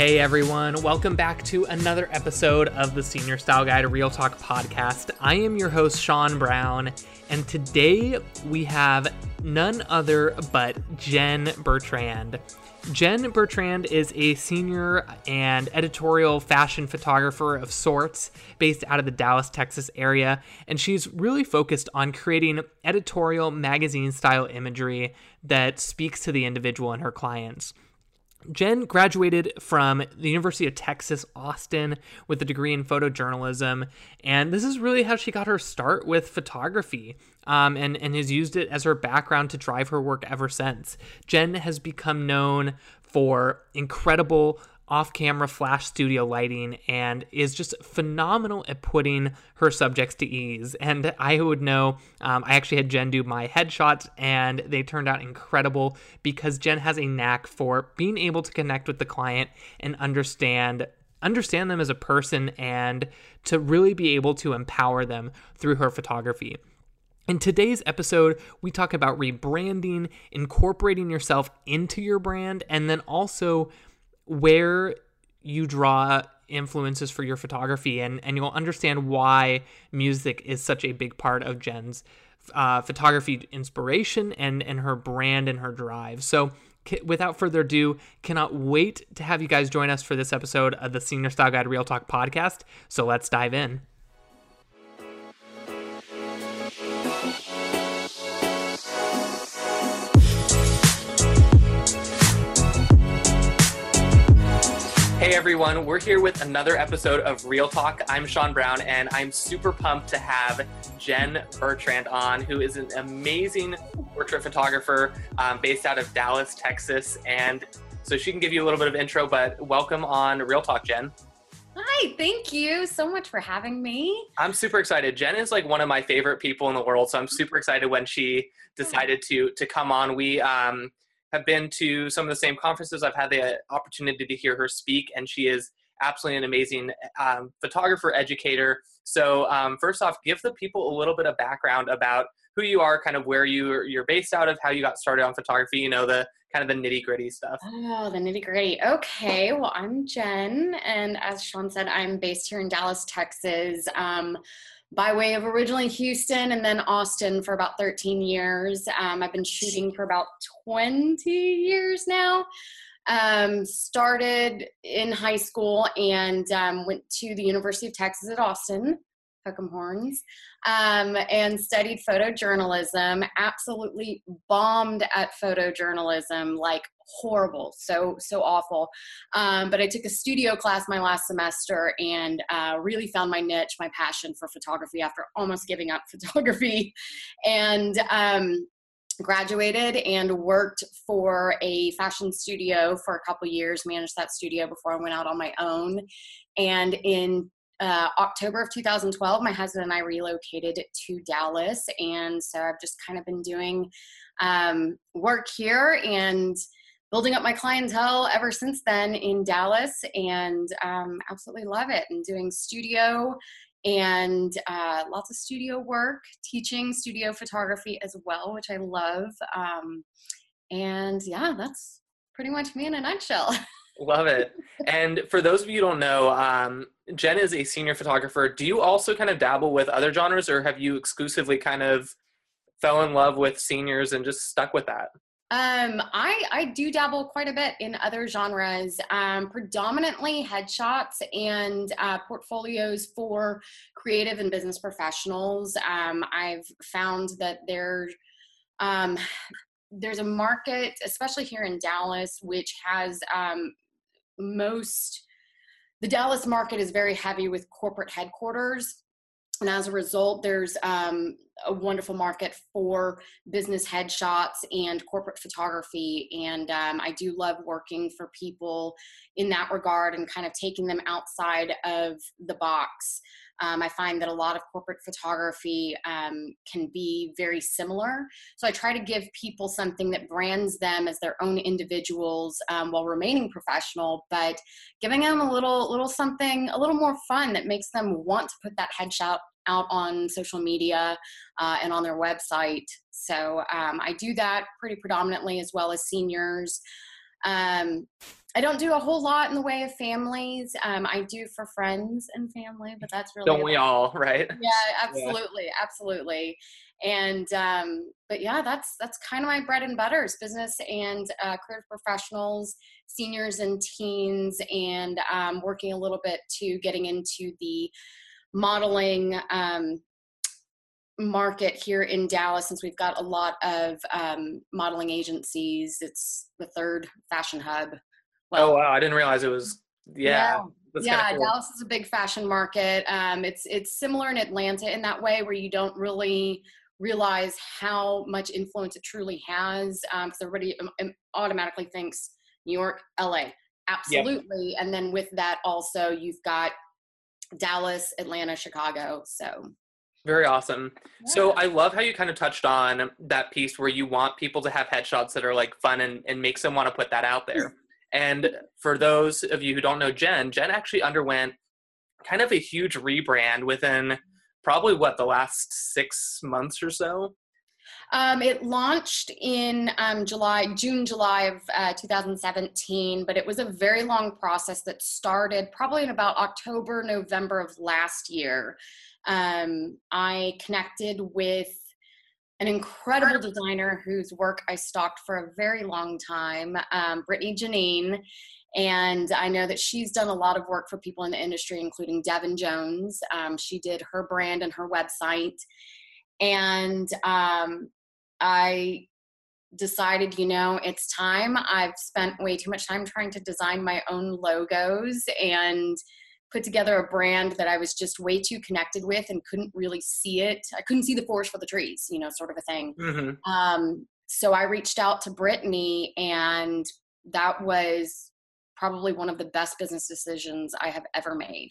Hey everyone, welcome back to another episode of the Senior Style Guide Real Talk podcast. I am your host, Sean Brown, and today we have none other but Jen Bertrand. Jen Bertrand is a senior and editorial fashion photographer of sorts based out of the Dallas, Texas area, and she's really focused on creating editorial magazine style imagery that speaks to the individual and her clients. Jen graduated from the University of Texas, Austin, with a degree in photojournalism, and this is really how she got her start with photography. Um, and, and has used it as her background to drive her work ever since. Jen has become known for incredible off camera flash studio lighting and is just phenomenal at putting her subjects to ease. And I would know, um, I actually had Jen do my headshots and they turned out incredible because Jen has a knack for being able to connect with the client and understand understand them as a person and to really be able to empower them through her photography. In today's episode, we talk about rebranding, incorporating yourself into your brand, and then also where you draw influences for your photography and, and you'll understand why music is such a big part of Jen's uh, photography inspiration and, and her brand and her drive. So without further ado, cannot wait to have you guys join us for this episode of the Senior Style Guide Real Talk podcast. So let's dive in. Hey everyone, we're here with another episode of Real Talk. I'm Sean Brown, and I'm super pumped to have Jen Bertrand on, who is an amazing portrait photographer um, based out of Dallas, Texas. And so she can give you a little bit of intro, but welcome on Real Talk, Jen. Hi, thank you so much for having me. I'm super excited. Jen is like one of my favorite people in the world, so I'm super excited when she decided to to come on. We um, have been to some of the same conferences. I've had the opportunity to hear her speak, and she is absolutely an amazing um, photographer educator. So, um, first off, give the people a little bit of background about who you are, kind of where you you're based out of, how you got started on photography. You know, the kind of the nitty gritty stuff. Oh, the nitty gritty. Okay, well, I'm Jen, and as Sean said, I'm based here in Dallas, Texas. Um, by way of originally Houston and then Austin for about 13 years. Um, I've been shooting for about 20 years now. Um, started in high school and um, went to the University of Texas at Austin, Hook'em Horns, um, and studied photojournalism. Absolutely bombed at photojournalism, like horrible, so so awful. Um, but I took a studio class my last semester and uh, really found my niche, my passion for photography after almost giving up photography, and um, graduated and worked for a fashion studio for a couple years managed that studio before i went out on my own and in uh, October of 2012, my husband and I relocated to Dallas. And so I've just kind of been doing um, work here and building up my clientele ever since then in Dallas and um, absolutely love it and doing studio and uh, lots of studio work, teaching studio photography as well, which I love. Um, and yeah, that's pretty much me in a nutshell. Love it. And for those of you who don't know, um, Jen is a senior photographer. Do you also kind of dabble with other genres, or have you exclusively kind of fell in love with seniors and just stuck with that? Um, I I do dabble quite a bit in other genres, um, predominantly headshots and uh, portfolios for creative and business professionals. Um, I've found that there um, there's a market, especially here in Dallas, which has um, most the Dallas market is very heavy with corporate headquarters. And as a result, there's um, a wonderful market for business headshots and corporate photography. And um, I do love working for people in that regard and kind of taking them outside of the box. Um, I find that a lot of corporate photography um, can be very similar. So I try to give people something that brands them as their own individuals um, while remaining professional, but giving them a little, little something, a little more fun that makes them want to put that headshot out on social media uh, and on their website. So um, I do that pretty predominantly as well as seniors. Um, I don't do a whole lot in the way of families. Um, I do for friends and family, but that's really don't we all, right? Yeah, absolutely, yeah. absolutely. And um, but yeah, that's that's kind of my bread and butter is business and uh, career professionals, seniors and teens, and um, working a little bit to getting into the modeling um, market here in Dallas since we've got a lot of um, modeling agencies. It's the third fashion hub. Well, oh wow! I didn't realize it was. Yeah, yeah, yeah cool. Dallas is a big fashion market. Um, it's it's similar in Atlanta in that way, where you don't really realize how much influence it truly has, because um, everybody automatically thinks New York, LA, absolutely, and then with that also you've got Dallas, Atlanta, Chicago. So very awesome. Yeah. So I love how you kind of touched on that piece where you want people to have headshots that are like fun and, and makes them want to put that out there. And for those of you who don't know Jen, Jen actually underwent kind of a huge rebrand within probably what the last six months or so. Um, it launched in um, July, June, July of uh, 2017, but it was a very long process that started probably in about October, November of last year. Um, I connected with an incredible designer whose work I stalked for a very long time, um, Brittany Janine. And I know that she's done a lot of work for people in the industry, including Devin Jones. Um, she did her brand and her website. And um, I decided, you know, it's time. I've spent way too much time trying to design my own logos and put together a brand that I was just way too connected with and couldn't really see it. I couldn't see the forest for the trees, you know, sort of a thing. Mm-hmm. Um, so I reached out to Brittany, and that was probably one of the best business decisions I have ever made.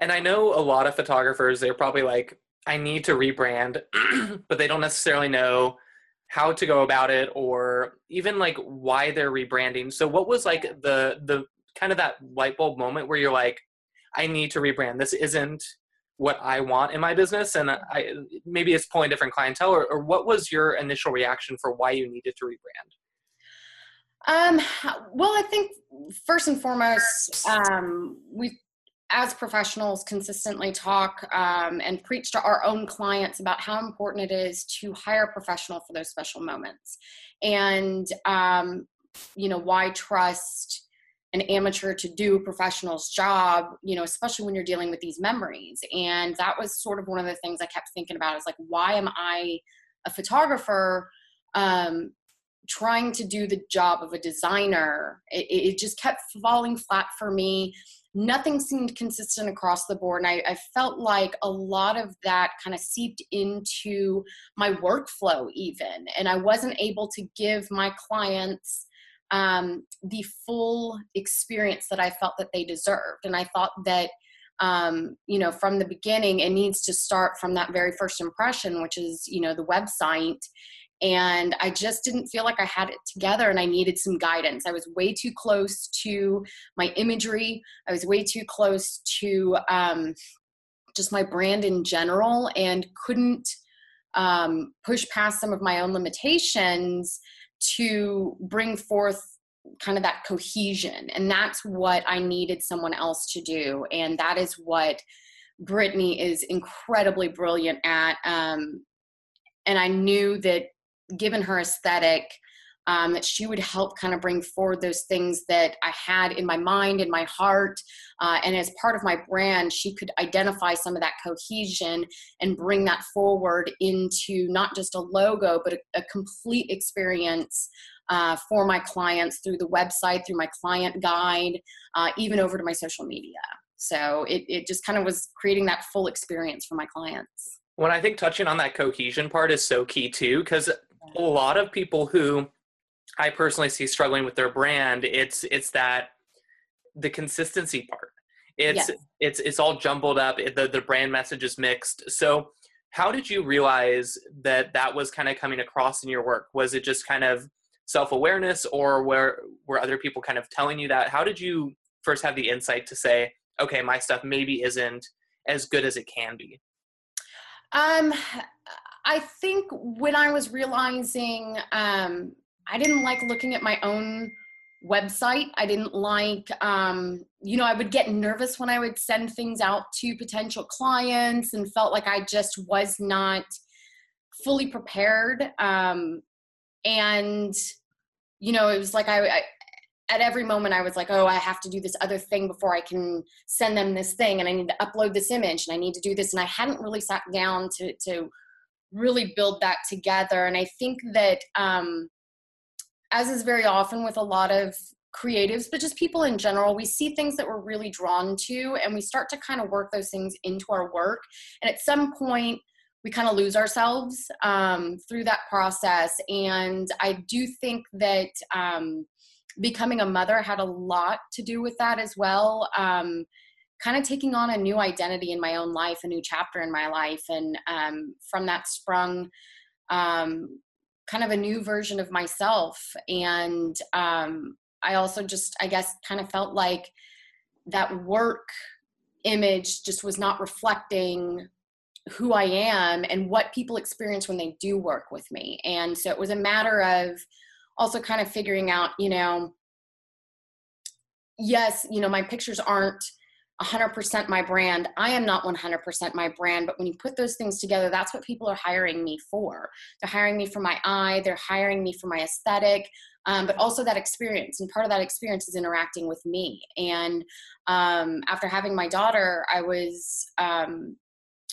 And I know a lot of photographers, they're probably like, I need to rebrand, but they don't necessarily know how to go about it or even like why they're rebranding. So what was like the the kind of that light bulb moment where you're like, I need to rebrand. This isn't what I want in my business, and I maybe it's pulling different clientele. Or, or what was your initial reaction for why you needed to rebrand? Um, well, I think first and foremost, um, we as professionals consistently talk um, and preach to our own clients about how important it is to hire a professional for those special moments and um, you know why trust an amateur to do a professional's job, you know, especially when you're dealing with these memories. And that was sort of one of the things I kept thinking about is like, why am I a photographer um, trying to do the job of a designer? It, it, just kept falling flat for me. Nothing seemed consistent across the board. And I, I felt like a lot of that kind of seeped into my workflow, even. And I wasn't able to give my clients um, the full experience that I felt that they deserved. And I thought that, um, you know, from the beginning, it needs to start from that very first impression, which is, you know, the website. And I just didn't feel like I had it together and I needed some guidance. I was way too close to my imagery, I was way too close to um, just my brand in general and couldn't um, push past some of my own limitations to bring forth kind of that cohesion. And that's what I needed someone else to do. And that is what Brittany is incredibly brilliant at. Um, and I knew that given her aesthetic, um, that she would help kind of bring forward those things that I had in my mind, in my heart. Uh, and as part of my brand, she could identify some of that cohesion and bring that forward into not just a logo, but a, a complete experience. Uh, for my clients through the website, through my client guide, uh, even over to my social media. So it, it just kind of was creating that full experience for my clients. When I think touching on that cohesion part is so key too, because a lot of people who I personally see struggling with their brand, it's it's that the consistency part. It's yes. it's it's all jumbled up. The the brand message is mixed. So how did you realize that that was kind of coming across in your work? Was it just kind of self-awareness or were were other people kind of telling you that? How did you first have the insight to say, okay, my stuff maybe isn't as good as it can be? Um I think when I was realizing um I didn't like looking at my own website. I didn't like, um, you know, I would get nervous when I would send things out to potential clients and felt like I just was not fully prepared. Um, and, you know, it was like I, I at every moment I was like, oh, I have to do this other thing before I can send them this thing, and I need to upload this image, and I need to do this, and I hadn't really sat down to to really build that together. And I think that um, as is very often with a lot of creatives, but just people in general, we see things that we're really drawn to and we start to kind of work those things into our work. And at some point, we kind of lose ourselves um, through that process. And I do think that um, becoming a mother had a lot to do with that as well. Um, kind of taking on a new identity in my own life, a new chapter in my life. And um, from that sprung um, kind of a new version of myself and um, i also just i guess kind of felt like that work image just was not reflecting who i am and what people experience when they do work with me and so it was a matter of also kind of figuring out you know yes you know my pictures aren't 100% my brand. I am not 100% my brand, but when you put those things together, that's what people are hiring me for. They're hiring me for my eye, they're hiring me for my aesthetic, um, but also that experience. And part of that experience is interacting with me. And um, after having my daughter, I was, um,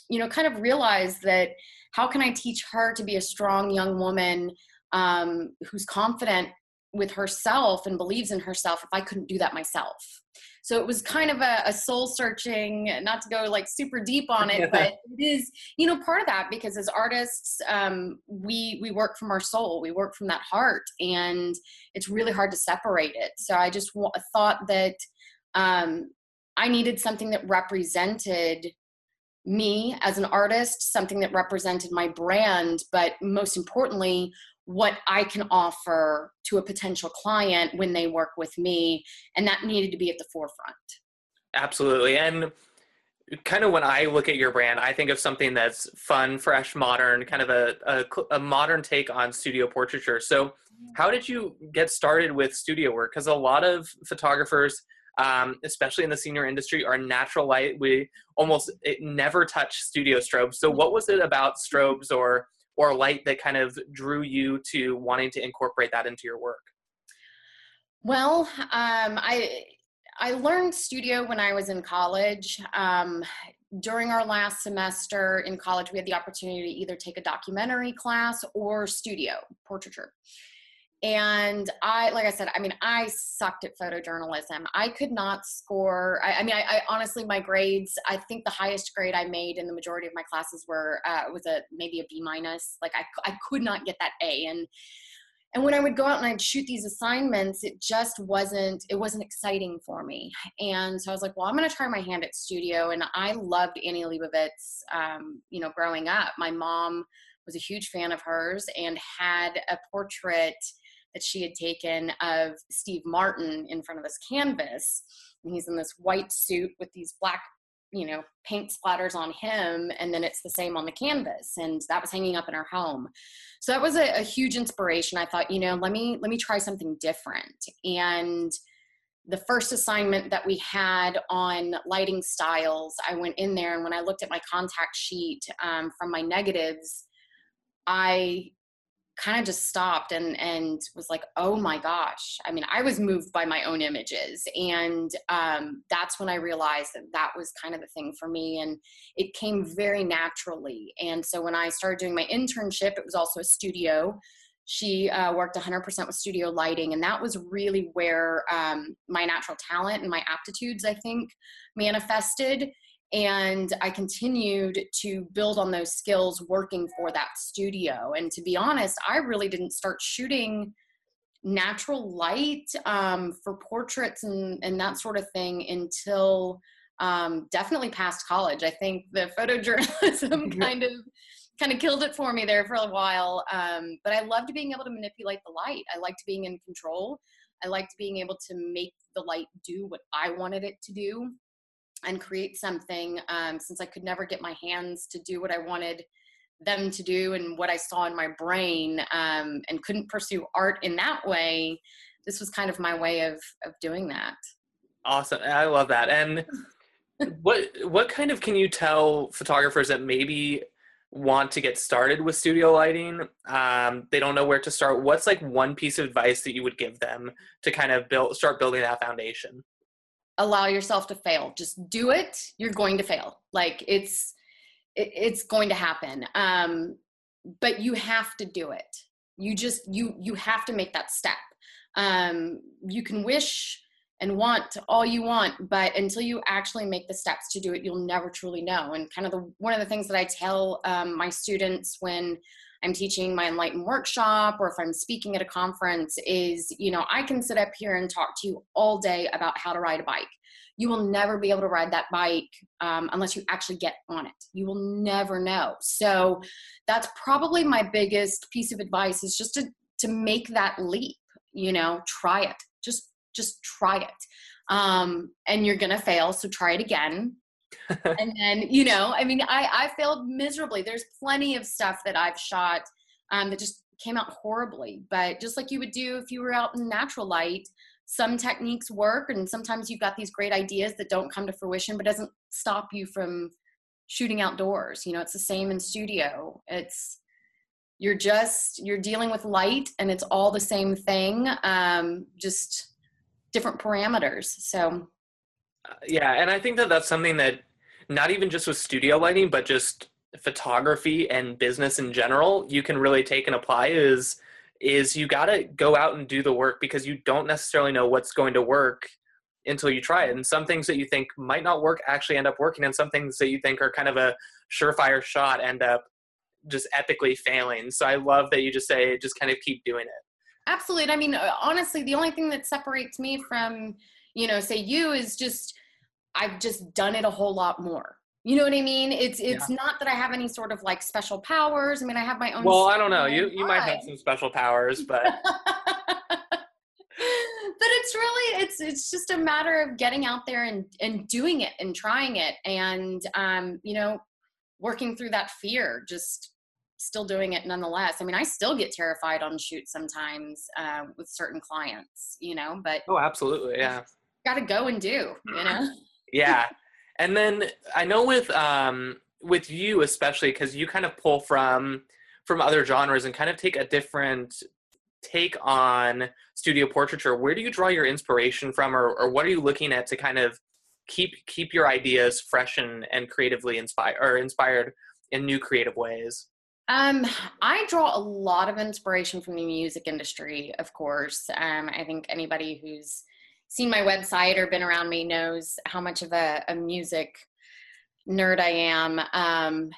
you know, kind of realized that how can I teach her to be a strong young woman um, who's confident with herself and believes in herself if I couldn't do that myself? So it was kind of a, a soul searching, not to go like super deep on it, but it is, you know, part of that because as artists, um, we we work from our soul, we work from that heart, and it's really hard to separate it. So I just w- thought that um, I needed something that represented me as an artist, something that represented my brand, but most importantly, what I can offer to a potential client when they work with me. And that needed to be at the forefront. Absolutely. And kind of when I look at your brand, I think of something that's fun, fresh, modern, kind of a, a, a modern take on studio portraiture. So, how did you get started with studio work? Because a lot of photographers, um, especially in the senior industry, are natural light. We almost never touch studio strobes. So, what was it about strobes or or light that kind of drew you to wanting to incorporate that into your work? Well, um, I I learned studio when I was in college. Um, during our last semester in college, we had the opportunity to either take a documentary class or studio portraiture and i like i said i mean i sucked at photojournalism. I could not score i, I mean I, I, honestly my grades i think the highest grade i made in the majority of my classes were uh, was a maybe a b minus. Like I, I could not get that a. And and when i would go out and i'd shoot these assignments it just wasn't it wasn't exciting for me. And so i was like well i'm going to try my hand at studio. And i loved annie leibovitz um, you know growing up. My mom was a huge fan of hers and had a portrait that she had taken of Steve Martin in front of this canvas. And he's in this white suit with these black, you know, paint splatters on him, and then it's the same on the canvas. And that was hanging up in her home. So that was a, a huge inspiration. I thought, you know, let me let me try something different. And the first assignment that we had on lighting styles, I went in there and when I looked at my contact sheet um, from my negatives, I kind of just stopped and and was like oh my gosh. I mean i was moved by my own images and um, that's when i realized that that was kind of the thing for me and it came very naturally and so when i started doing my internship it was also a studio. She uh, worked 100% with studio lighting and that was really where um, my natural talent and my aptitudes i think manifested and I continued to build on those skills working for that studio. And to be honest, I really didn't start shooting natural light um, for portraits and, and that sort of thing until um, definitely past college. I think the photojournalism kind of kind of killed it for me there for a while. Um, but I loved being able to manipulate the light. I liked being in control. I liked being able to make the light do what I wanted it to do and create something um, since I could never get my hands to do what I wanted them to do and what I saw in my brain um, and couldn't pursue art in that way. this was kind of my way of of doing that. Awesome. I love that. And what what kind of can you tell photographers that maybe want to get started with studio lighting um, they don't know where to start what's like one piece of advice that you would give them to kind of build start building that foundation allow yourself to fail. Just do it you're going to fail. Like it's it, it's going to happen. Um, but you have to do it. You just you you have to make that step. Um, you can wish and want all you want but until you actually make the steps to do it you'll never truly know. And kind of the one of the things that i tell um, my students when i'm teaching my enlightened workshop or if i'm speaking at a conference is you know i can sit up here and talk to you all day about how to ride a bike. You will never be able to ride that bike um, unless you actually get on it. You will never know. So that's probably my biggest piece of advice is just to to make that leap you know try it. Just just try it. Um, and you're gonna fail so try it again and then you know i mean i i failed miserably. There's plenty of stuff that i've shot um, that just came out horribly. But just like you would do if you were out in natural light some techniques work and sometimes you've got these great ideas that don't come to fruition but doesn't stop you from shooting outdoors. You know it's the same in studio. It's you're just you're dealing with light and it's all the same thing um, just different parameters. So, yeah, and I think that that's something that not even just with studio lighting, but just photography and business in general, you can really take and apply is is you got to go out and do the work because you don't necessarily know what's going to work until you try it. And some things that you think might not work actually end up working, and some things that you think are kind of a surefire shot end up just epically failing. So I love that you just say just kind of keep doing it. Absolutely. I mean, honestly, the only thing that separates me from, you know, say you is just I've just done it a whole lot more. You know what I mean? It's it's yeah. not that I have any sort of like special powers. I mean, I have my own. Well, I don't know. You you might have some special powers, but. but it's really it's it's just a matter of getting out there and and doing it and trying it and um you know working through that fear just still doing it nonetheless. I mean, I still get terrified on shoots sometimes uh, with certain clients, you know, but oh, absolutely, yeah. Got to go and do, you know. Yeah, and then I know with um, with you especially because you kind of pull from from other genres and kind of take a different take on studio portraiture. Where do you draw your inspiration from, or, or what are you looking at to kind of keep keep your ideas fresh and, and creatively inspired or inspired in new creative ways? Um, I draw a lot of inspiration from the music industry, of course. Um, I think anybody who's seen my website or been around me knows how much of a, a music nerd I am. Um,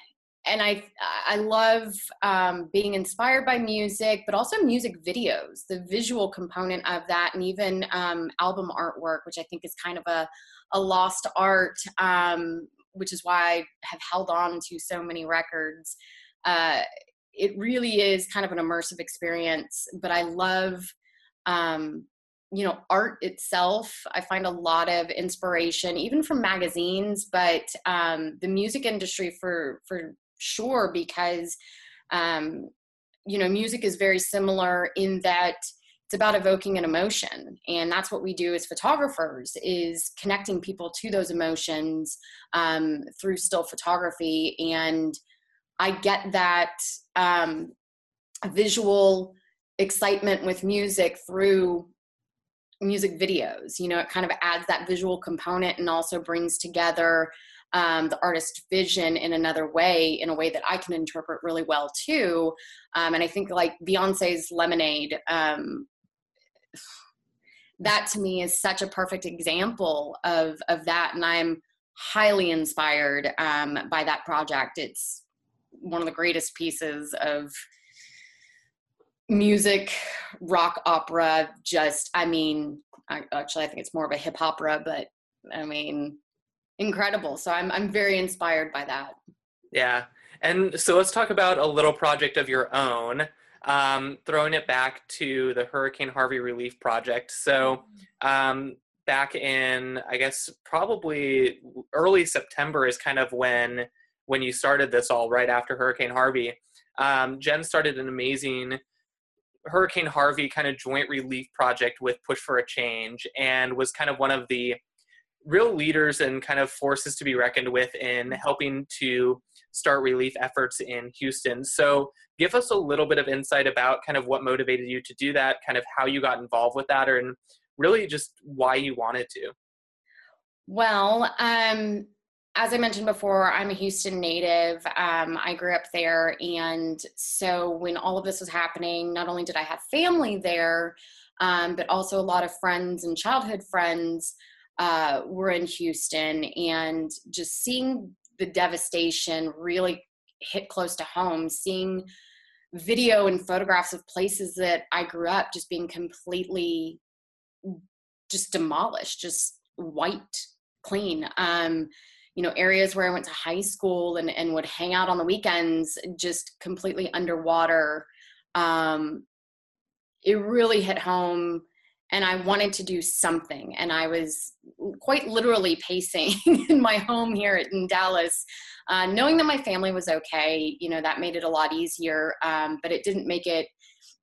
and I I love um, being inspired by music, but also music videos, the visual component of that, and even um, album artwork, which I think is kind of a a lost art, um, which is why I have held on to so many records uh, it really is kind of an immersive experience. But I love, um, you know, art itself. I find a lot of inspiration, even from magazines, but um, the music industry for for sure because um, you know music is very similar in that it's about evoking an emotion and that's what we do as photographers is connecting people to those emotions um, through still photography and I get that um, visual excitement with music through music videos. You know, it kind of adds that visual component and also brings together um, the artist vision in another way, in a way that I can interpret really well too. Um, and I think like Beyonce's Lemonade, um, that to me is such a perfect example of of that, and I'm highly inspired um, by that project. It's one of the greatest pieces of music, rock opera. Just, I mean, I, actually, I think it's more of a hip opera, but I mean, incredible. So I'm I'm very inspired by that. Yeah, and so let's talk about a little project of your own. Um, throwing it back to the Hurricane Harvey Relief Project. So, um, back in, I guess, probably early September is kind of when when you started this all right after Hurricane Harvey. Um, Jen started an amazing Hurricane Harvey kind of joint relief project with Push for a Change and was kind of one of the real leaders and kind of forces to be reckoned with in helping to start relief efforts in Houston. So, give us a little bit of insight about kind of what motivated you to do that, kind of how you got involved with that, and really just why you wanted to. Well, um, as I mentioned before, I'm a Houston native. Um, I grew up there. And so when all of this was happening, not only did I have family there, um, but also a lot of friends and childhood friends uh, were in Houston. And just seeing the devastation really hit close to home, seeing video and photographs of places that I grew up just being completely just demolished, just wiped clean. Um, you know, areas where I went to high school and, and would hang out on the weekends just completely underwater. Um, it really hit home and I wanted to do something. And I was quite literally pacing in my home here in Dallas, uh, knowing that my family was okay. You know, that made it a lot easier, um, but it didn't make it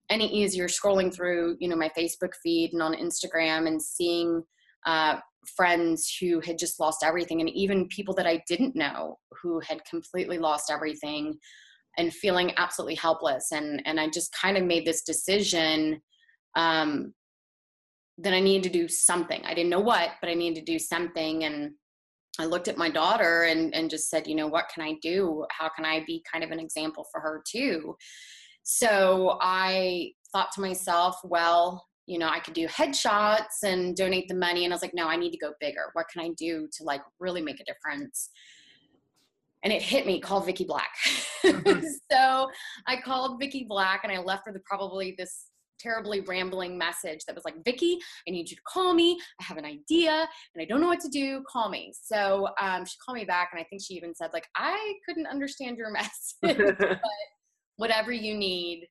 any easier scrolling through, you know, my Facebook feed and on Instagram and seeing uh, friends who had just lost everything, and even people that I didn't know who had completely lost everything and feeling absolutely helpless. And, and I just kind of made this decision um, that I needed to do something. I didn't know what, but I needed to do something. And I looked at my daughter and, and just said, you know, what can I do? How can I be kind of an example for her too? So I thought to myself, well, you know, I could do headshots and donate the money. And I was like, no, I need to go bigger. What can I do to like really make a difference? And it hit me, call Vicki Black. Mm-hmm. so I called Vicki Black and I left her the probably this terribly rambling message that was like, Vicki, I need you to call me. I have an idea and I don't know what to do. Call me. So um, she called me back and I think she even said, like, I couldn't understand your message, but whatever you need,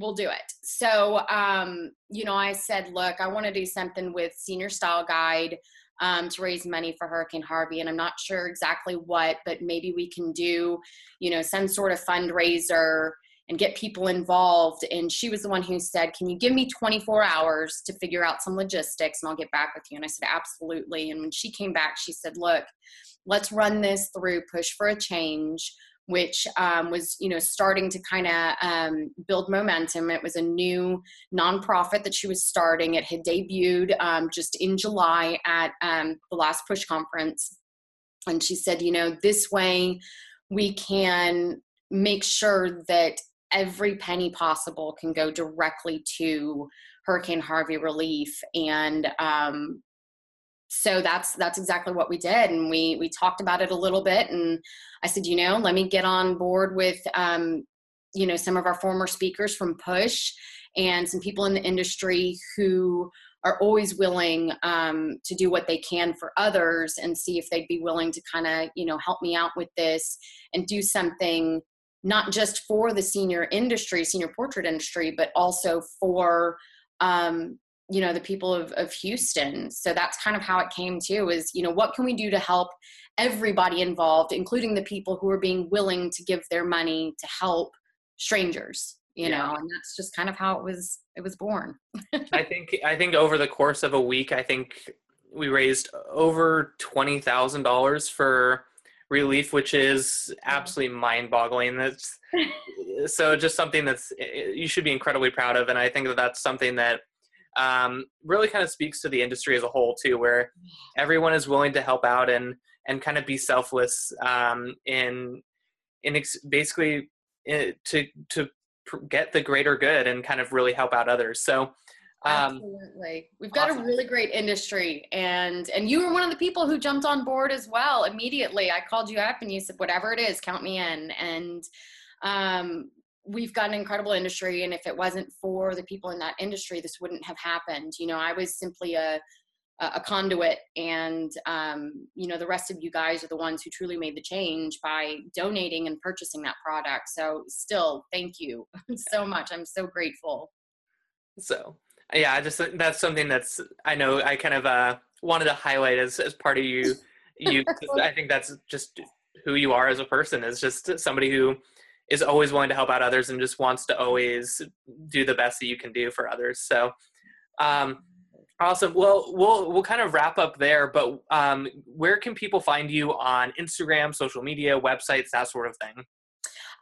we'll do it. So, um, you know, I said, look, I want to do something with Senior Style Guide um, to raise money for Hurricane Harvey. And I'm not sure exactly what, but maybe we can do, you know, some sort of fundraiser and get people involved. And she was the one who said, Can you give me 24 hours to figure out some logistics and I'll get back with you? And I said, Absolutely. And when she came back, she said, Look, let's run this through Push for a Change which um, was you know starting to kind of um, build momentum. It was a new nonprofit that she was starting. It had debuted um, just in july at um, the last push conference. And she said you know this way we can make sure that every penny possible can go directly to hurricane harvey relief and um, so that's that's exactly what we did and we we talked about it a little bit and i said you know let me get on board with um, you know some of our former speakers from push and some people in the industry who are always willing um, to do what they can for others and see if they'd be willing to kind of you know help me out with this and do something not just for the senior industry senior portrait industry but also for um, you know the people of, of houston. So that's kind of how it came to is you know what can we do to help everybody involved including the people who are being willing to give their money to help strangers you yeah. know and that's just kind of how it was it was born. I think i think over the course of a week i think we raised over $20000 for relief which is absolutely mind-boggling. That's so just something that's eh, eh, you should be incredibly proud of and i think that that's something that um, really kind of speaks to the industry as a whole too, where everyone is willing to help out and and kind of be selfless um, in in ex- basically in, eh, to to get the greater good and kind of really help out others. So. Um, Absolutely, we've got awesome. a really great industry, and and you were one of the people who jumped on board as well immediately. I called you up and you said, "Whatever it is, count me in." And um, we've got an incredible industry and if it wasn't for the people in that industry this wouldn't have happened. You know i was simply a a conduit and um, you know the rest of you guys are the ones who truly made the change by donating and purchasing that product. So still thank you so much. I'm so grateful. So yeah i just that's something that's i know i kind of uh, wanted to highlight as, as part of you you i think that's just who you are as a person is just somebody who is always willing to help out others and just wants to always do the best that you can do for others. So, um, awesome. Well, we'll we'll kind of wrap up there. But um, where can people find you on Instagram, social media, websites, that sort of thing?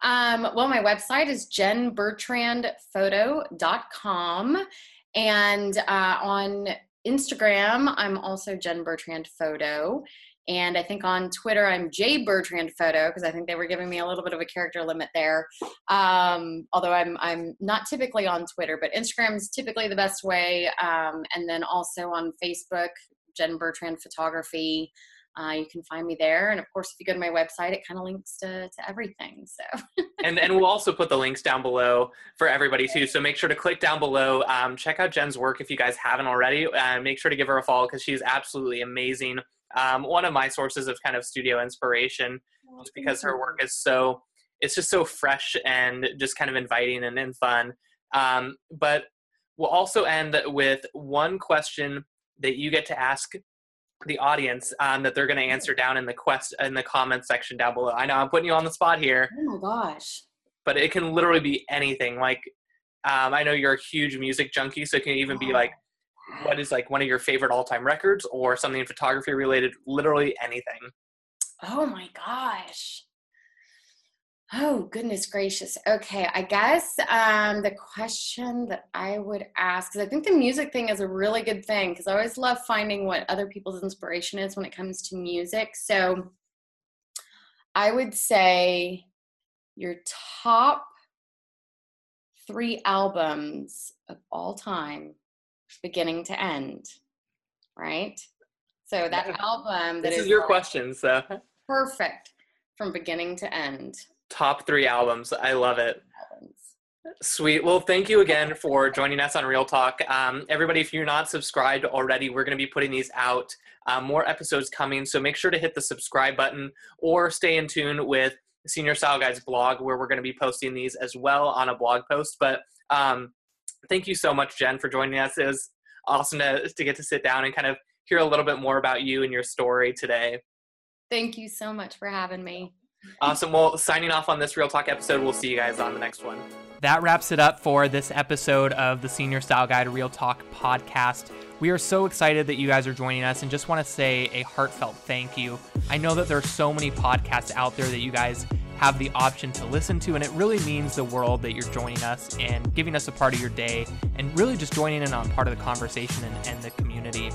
Um, well, my website is jenbertrandphoto.com. And uh, on Instagram, I'm also Jen Bertrand Photo. And I think on Twitter, I'm J Bertrand Photo because I think they were giving me a little bit of a character limit there. Um, although I'm I'm not typically on Twitter, but Instagram is typically the best way. Um, and then also on Facebook, Jen Bertrand Photography. Uh, you can find me there. And of course, if you go to my website, it kind of links to, to everything. So, and, and we'll also put the links down below for everybody too. So make sure to click down below. Um, check out Jen's work if you guys haven't already. Uh, make sure to give her a follow because she's absolutely amazing. Um, one of my sources of kind of studio inspiration, oh, just because her work is so, it's just so fresh and just kind of inviting and, and fun. Um, but we'll also end with one question that you get to ask the audience um, that they're going to answer down in the quest in the comment section down below. I know I'm putting you on the spot here. Oh my gosh! But it can literally be anything. Like um, I know you're a huge music junkie, so it can even be like what is like one of your favorite all-time records or something photography related. Literally anything. Oh my gosh! Oh, goodness gracious. Okay, I guess um, the question that I would ask, because I think the music thing is a really good thing, because I always love finding what other people's inspiration is when it comes to music. So I would say your top three albums of all time, beginning to end, right? So that album that this is, is your like, question, so perfect from beginning to end top three albums. I love it. Sweet. Well, thank you again for joining us on Real Talk. Um, everybody, if you're not subscribed already, we're going to be putting these out. Um, more episodes coming, so make sure to hit the subscribe button or stay in tune with Senior Style Guide's blog, where we're going to be posting these as well on a blog post. But um, thank you so much, Jen, for joining us. It was awesome to, to get to sit down and kind of hear a little bit more about you and your story today. Thank you so much for having me. Awesome. Well, signing off on this Real Talk episode. We'll see you guys on the next one. That wraps it up for this episode of the Senior Style Guide Real Talk podcast. We are so excited that you guys are joining us and just want to say a heartfelt thank you. I know that there are so many podcasts out there that you guys have the option to listen to, and it really means the world that you're joining us and giving us a part of your day and really just joining in on part of the conversation and, and the community.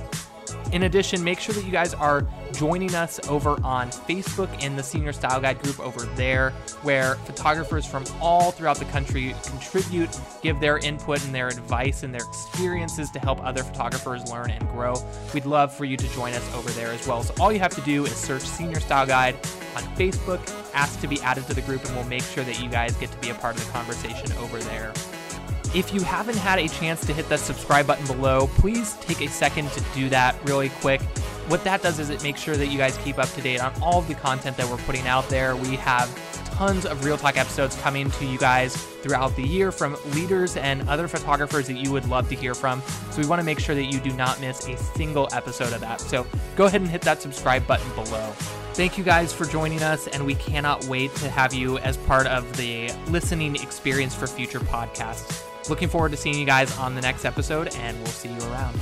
In addition, make sure that you guys are joining us over on Facebook in the Senior Style Guide group over there, where photographers from all throughout the country contribute, give their input and their advice and their experiences to help other photographers learn and grow. We'd love for you to join us over there as well. So all you have to do is search Senior Style Guide on Facebook, ask to be added to the group, and we'll make sure that you guys get to be a part of the conversation over there. If you haven't had a chance to hit that subscribe button below, please take a second to do that really quick. What that does is it makes sure that you guys keep up to date on all of the content that we're putting out there. We have tons of Real Talk episodes coming to you guys throughout the year from leaders and other photographers that you would love to hear from. So we want to make sure that you do not miss a single episode of that. So go ahead and hit that subscribe button below. Thank you guys for joining us, and we cannot wait to have you as part of the listening experience for future podcasts. Looking forward to seeing you guys on the next episode, and we'll see you around.